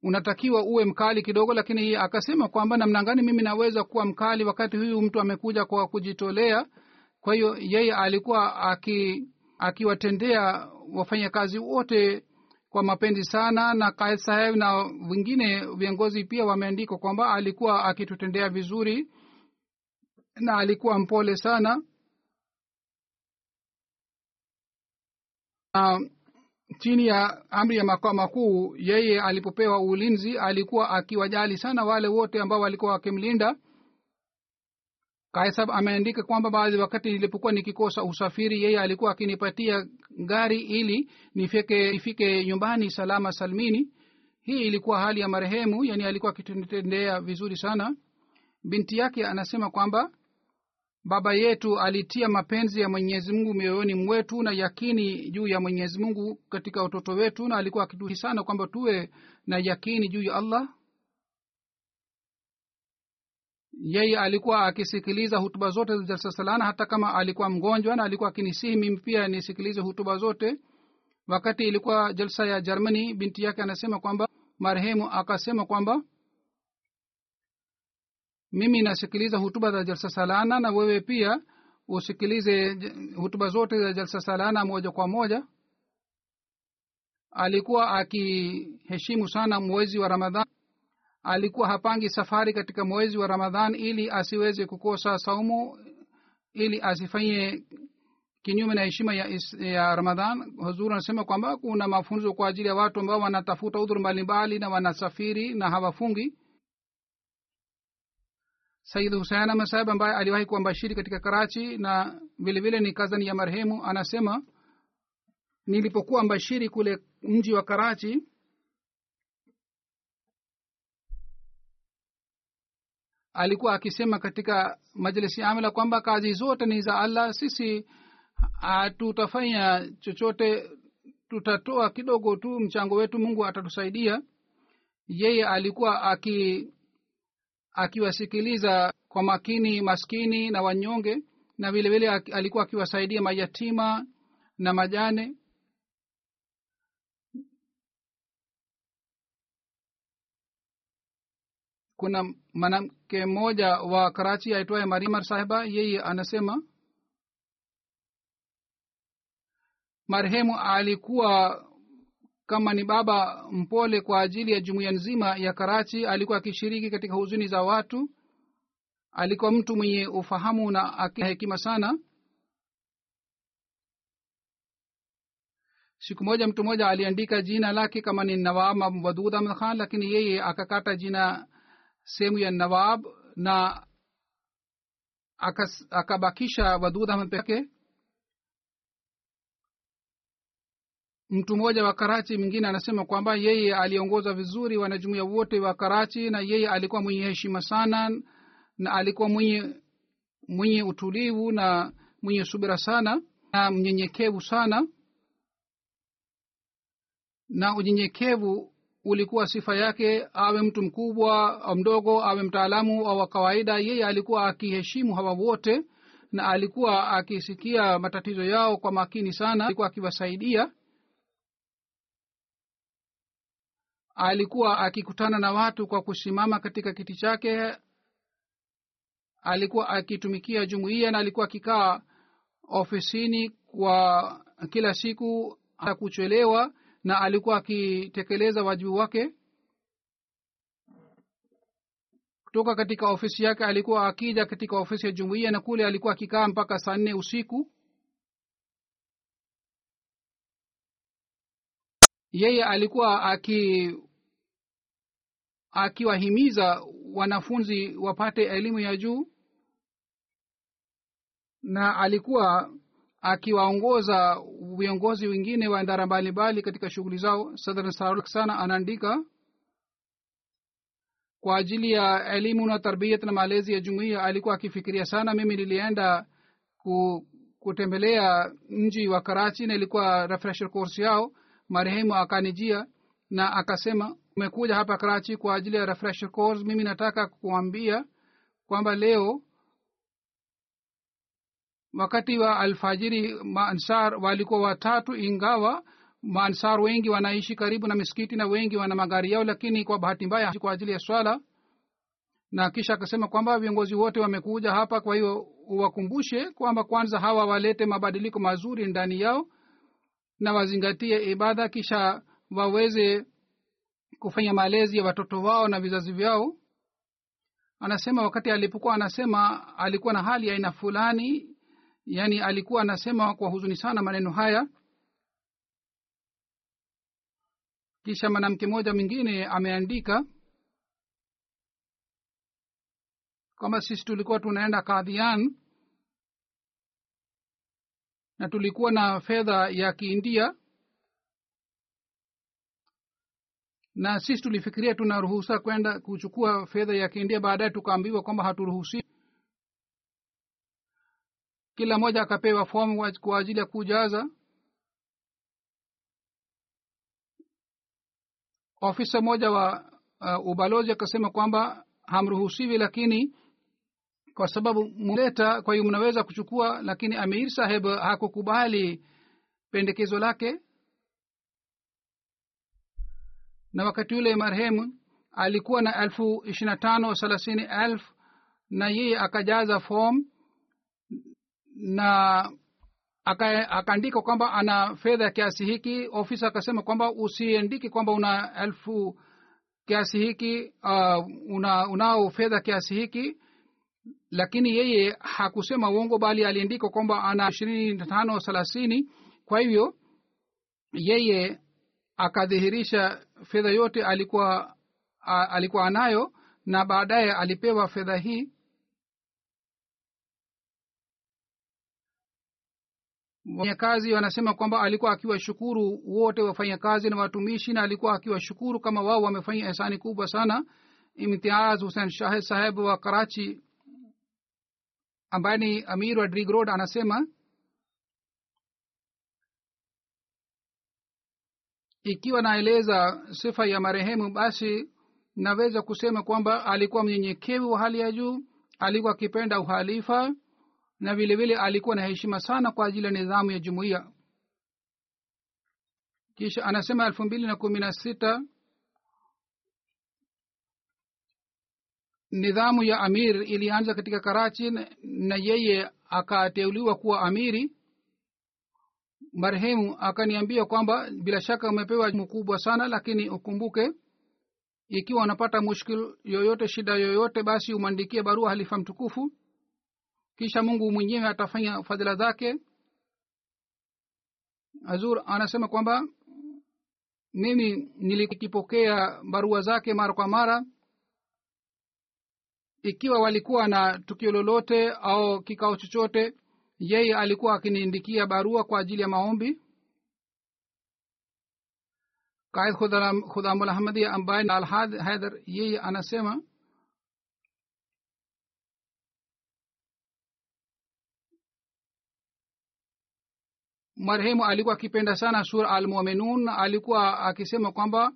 Unatakiwa uwe mkali kidogo lakini yeye akasema kwamba namna gani mimi naweza kuwa mkali wakati huyu mtu amekuja kwa kujitolea. Kwa hiyo yeye alikuwa aki akiwatendea wafanyakazi wote kwa mapenzi sana na kaid na wengine viongozi pia wameandikwa kwamba alikuwa akitutendea vizuri na alikuwa mpole sana uh, chini ya amri ya makao makuu yeye alipopewa ulinzi alikuwa akiwajali sana wale wote ambao walikuwa wakimlinda. Kaisab ameandika kwamba baadhi wakati nilipokuwa nikikosa usafiri yeye alikuwa akinipatia gari ili nifike nifike nyumbani salama salmini hii ilikuwa hali ya marehemu yani alikuwa akitendea vizuri sana. Binti yake anasema kwamba baba yetu alitia mapenzi ya mwenyezi mungu mioyoni mwetu na yakini juu ya mwenyezi mungu katika utoto wetu na alikuwa akituhi sana kwamba tuwe na yakini juu ya allah. Yeye alikuwa akisikiliza hutuba zote za salana hata kama alikuwa mgonjwa na alikuwa akinisihi mimi pia nisikilize hutuba zote. Wakati ilikuwa jalsa ya germany binti yake anasema kwamba marehemu akasema kwamba mimi nasikiliza hutuba za jalsa salana na wewe pia usikilize hutuba zote za jalsa salana moja kwa moja. Alikuwa akiheshimu sana mwezi wa ramadhan. Alikuwa hapangi safari katika mwezi wa ramadhan ili asiweze kukosa saumu ili asifanye kinyume na heshima ya, ya ramadhan. Huzur anasema kwamba kuna mafunzo kwa ajili ya watu ambao wanatafuta udhuru mbalimbali na wanasafiri na hawafungi sayid husein masab ambaye aliwahi kuwa mbashiri katika karachi na vilevile vile ni kazani ya marehemu anasema nilipokuwa mbashiri kule mji wa karachi alikuwa akisema katika majlisi amila kwamba kazi zote ni za allah sisi hatutafanya chochote tutatoa kidogo tu mchango wetu mungu atatusaidia. Yeye alikuwa aki akiwasikiliza kwa makini maskini na wanyonge na vile vile alikuwa akiwasaidia mayatima na majane. Kuna mwanamke mmoja wa karachi aitwaye marimar sahiba yeye anasema marehemu alikuwa kama ni baba mpole kwa ajili ya jumuiya nzima ya karachi alikuwa akishiriki katika huzuni za watu. Alikuwa mtu mwenye ufahamu na hekima sana. Siku moja mtu mmoja aliandika jina lake kama ni nawab wadud ahmad khan lakini yeye akakata jina sehemu ya nawab na akabakisha wadud ahmad peke mtu mmoja wa karachi mwingine anasema kwamba yeye aliongoza vizuri wanajumuia wote wa karachi na yeye alikuwa mwenye heshima sana na alikuwa mwenye mwenye utulivu na mwenye subira sana na mnyenyekevu sana. Na unyenyekevu ulikuwa sifa yake awe mtu mkubwa mdogo awe mtaalamu au wa kawaida yeye alikuwa akiheshimu hawa wote na alikuwa akisikia matatizo yao kwa makini sana alikuwa akiwasaidia alikuwa akikutana na watu kwa kusimama katika kiti chake alikuwa akitumikia jumuiya na alikuwa akikaa ofisini kwa kila siku kuchelewa na alikuwa akitekeleza wajibu wake. Kutoka katika ofisi yake alikuwa akija katika ofisi ya jumuiya na kule alikuwa akikaa mpaka saa nne usiku yeye alikuwa aki akiwahimiza wanafunzi wapate elimu ya juu na alikuwa akiwaongoza viongozi wengine wa idara mbalimbali katika shughuli zao. Sadr saruk sana anaandika kwa ajili ya elimu na tarbiyat na malezi ya jumuiya alikuwa akifikiria sana mimi nilienda ku, kutembelea mji wa karachi na ilikuwa refresher course yao marehemu akanijia na akasema umekuja hapa karachi kwa ajili ya refresher course. Mimi nataka kuambia kwamba leo wakati wa alfajiri maansar walikuwa watatu ingawa maansar wengi wanaishi karibu na misikiti na wengi wana magari yao lakini kwa bahati mbaya kwa ajili ya swala. Na kisha akasema kwamba viongozi wote wamekuja hapa kwa hiyo uwakumbushe kwamba kwanza hawa walete mabadiliko mazuri ndani yao na wazingatie ibada kisha waweze kufanya malezi ya watoto wao na vizazi vyao. Anasema wakati alipokuwa anasema alikuwa na hali aina fulani yaani alikuwa anasema kwa huzuni sana maneno haya. Kisha mwanamke mmoja mwingine ameandika kwamba sisi tulikuwa tunaenda kadhian na tulikuwa na fedha ya kiindia. Na sisi tulifikiria tunaruhusa kwenda kuchukua fedha ya kiindia baadaye tukaambiwa kwamba haturuhusi. Kila mmoja akapewa fomu kwa ajili ya kujaza. Ofisa mmoja wa uh, ubalozi akasema kwamba hamruhusiwi lakini kwa sababu muleta kwa hiyo mnaweza kuchukua lakini amir saheb hakukubali pendekezo lake. Na wakati ule marhemu alikuwa na elfu ishiri na tano thelathini elfu na yeye akajaza fom na akaandika kwamba ana fedha kiasi hiki. Ofisa akasema kwamba usiandike kwamba una elfu kiasi hiki uh, una, unao fedha kiasi hiki lakini yeye hakusema uongo bali aliandika kwamba ana ishirini tano thelathini. Kwa hivyo yeye akadhihirisha fedha yote alikuwa a, alikuwa anayo na baadaye alipewa fedha hii. Wafanyakazi wanasema kwamba alikuwa akiwashukuru wote wafanyakazi na watumishi na alikuwa akiwashukuru kama wao wamefanya ihsani kubwa sana. Imtiaz hussein shahid saheb wa karachi ambaye ni amir wa drig road anasema ikiwa naeleza sifa ya marehemu basi naweza kusema kwamba alikuwa mnyenyekevu wa hali ya juu alikuwa akipenda uhalifa na vile vile alikuwa na heshima sana kwa ajili ya nidhamu ya jumuiya. Kisha anasema elfu mbili na kumi na sita nidhamu ya amir ilianza katika karachi na yeye akateuliwa kuwa amiri. Marehemu akaniambia kwamba bila shaka umepewa mkubwa sana lakini ukumbuke ikiwa unapata mushkil yoyote shida yoyote basi umwandikie barua halifa mtukufu. Kisha mungu mwenyewe atafanya fadhila zake. Azur anasema kwamba mimi nilikipokea barua zake mara kwa mara ikiwa walikuwa na tukio lolote au kikao chochote yeye alikuwa akiniindikia barua kwa ajili ya maombi. Kaid khudamul ahmadi ambaye alhad haidar yeye anasema marehemu alikuwa akipenda sana sura almuminun alikuwa akisema kwamba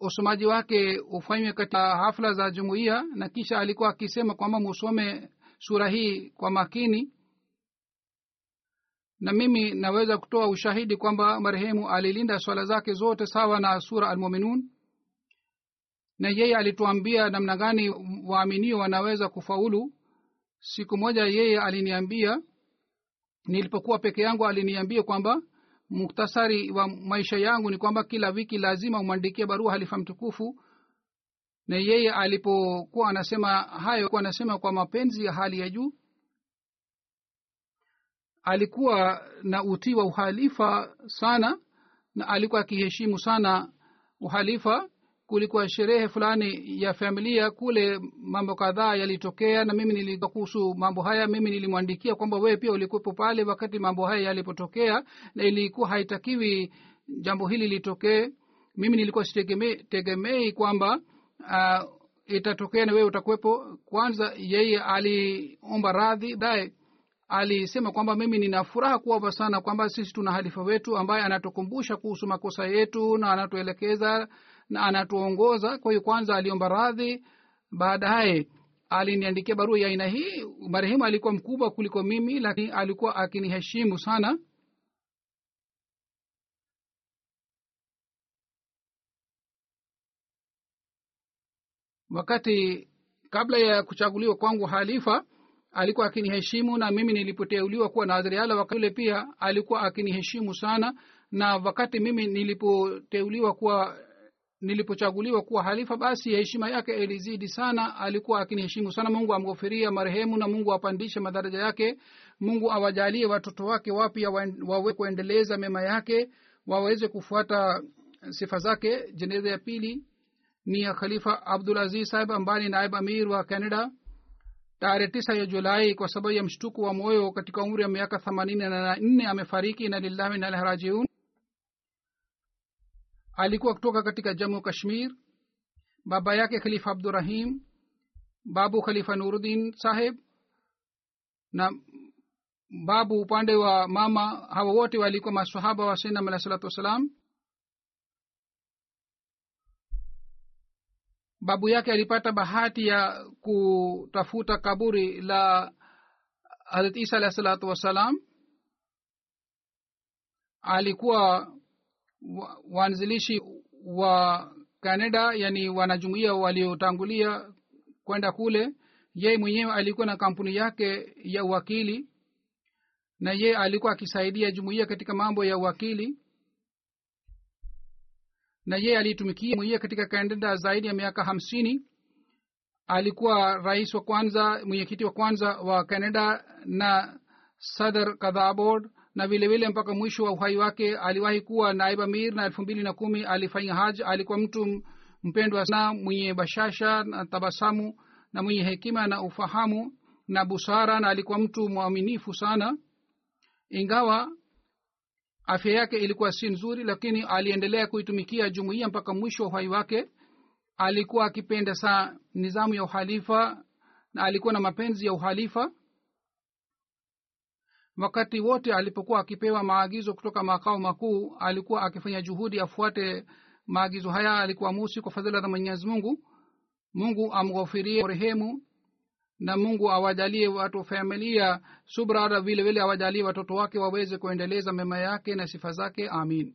usomaji wake ufanywe katika hafla za jumuiya na kisha alikuwa akisema kwamba musome sura hii kwa makini. Na mimi naweza kutoa ushahidi kwamba marehemu alilinda swala zake zote sawa na sura almuminun. Na yeye alituambia namna gani waaminio wanaweza kufaulu. Siku moja yeye aliniambia nilipokuwa peke yangu aliniambia kwamba muktasari wa maisha yangu ni kwamba kila wiki lazima umwandikie barua halifa mtukufu. Na yeye alipokuwa anasema hayo kuwa anasema kwa mapenzi ya hali ya juu. Alikuwa na utii wa uhalifa sana na alikuwa akiheshimu sana uhalifa kulikuwa sherehe fulani ya familia kule mambo kadhaa yalitokea na mimi kuhusu mambo haya. Mimi nilimwandikia kwamba wewe pia ulikuwepo pale wakati mambo haya yalipotokea na ilikuwa haitakiwi jambo hili litokee. Mimi nilikuwa sitegemei kwamba uh, itatokea na wewe utakuwepo. Kwanza yeye aliomba radhi baadaye alisema kwamba mimi nina furaha kuwapa sana kwamba sisi tuna halifa wetu ambaye anatukumbusha kuhusu makosa yetu na anatuelekeza na anatuongoza. Kwa hiyo kwanza aliomba radhi baadaye aliniandikia barua ya aina hii. Marehemu alikuwa mkubwa kuliko mimi lakini alikuwa akiniheshimu sana. Wakati kabla ya kuchaguliwa kwangu halifa alikuwa akiniheshimu na mimi nilipoteuliwa kuwa nadhiriala wakati ule pia alikuwa akiniheshimu sana na wakati mimi nilipoteuliwa kuwa nilipochaguliwa kuwa halifa basi heshima yake ilizidi sana. Alikuwa akiniheshimu sana. Mungu amghofiria marehemu na mungu apandishe madaraja yake. Mungu awajalie watoto wake wapya wawe kuendeleza mema yake waweze kufuata sifa zake. Jeneza ya pili ni ya khalifa abdul aziz sahib ambaye ni naib amir wa canada. Tarehe tisa ya julai kwa sababu ya mshtuko wa moyo katika umri wa miaka themanini na nne amefariki na lillahi nalhrajiun alikuwa kutoka katika jamu kashmir. Baba yake khalifa abdurahim babu khalifa nuruddin saheb na babu upande wa mama hawa wote walikuwa masahaba wa sainam alah salatu wassalam babu yake alipata bahati ya kutafuta kaburi la harat isa alah salatu wassalam. Alikuwa waanzilishi wa canada yani wanajumuia waliotangulia kwenda kule yeye mwenyewe alikuwa na kampuni yake ya uwakili na ye alikuwa akisaidia jumuiya katika mambo ya uwakili na ye alitumikia jumuiya katika canada zaidi ya miaka hamsini. Alikuwa rais wa kwanza mwenyekiti wa kwanza wa canada na sadr kadhaa board na vile vile mpaka mwisho wa uhai wake aliwahi kuwa naib amir na elfu mbili na kumi alifanya haj. Alikuwa mtu mpendwa sana mwenye bashasha na tabasamu na mwenye hekima na ufahamu na busara na alikuwa mtu mwaminifu sana. Ingawa afya yake ilikuwa si nzuri lakini aliendelea kuitumikia jumuiya mpaka mwisho wa uhai wake. Alikuwa akipenda saa nizamu ya uhalifa na alikuwa na mapenzi ya uhalifa wakati wote alipokuwa akipewa maagizo kutoka makao makuu alikuwa akifanya juhudi afuate maagizo haya. Alikuwa musi kwa fadhila za mwenyezi mungu. Mungu amghofirie rehemu na mungu awajalie watu familia subra vile awajalie watoto wake waweze kuendeleza mema yake na sifa zake. Amin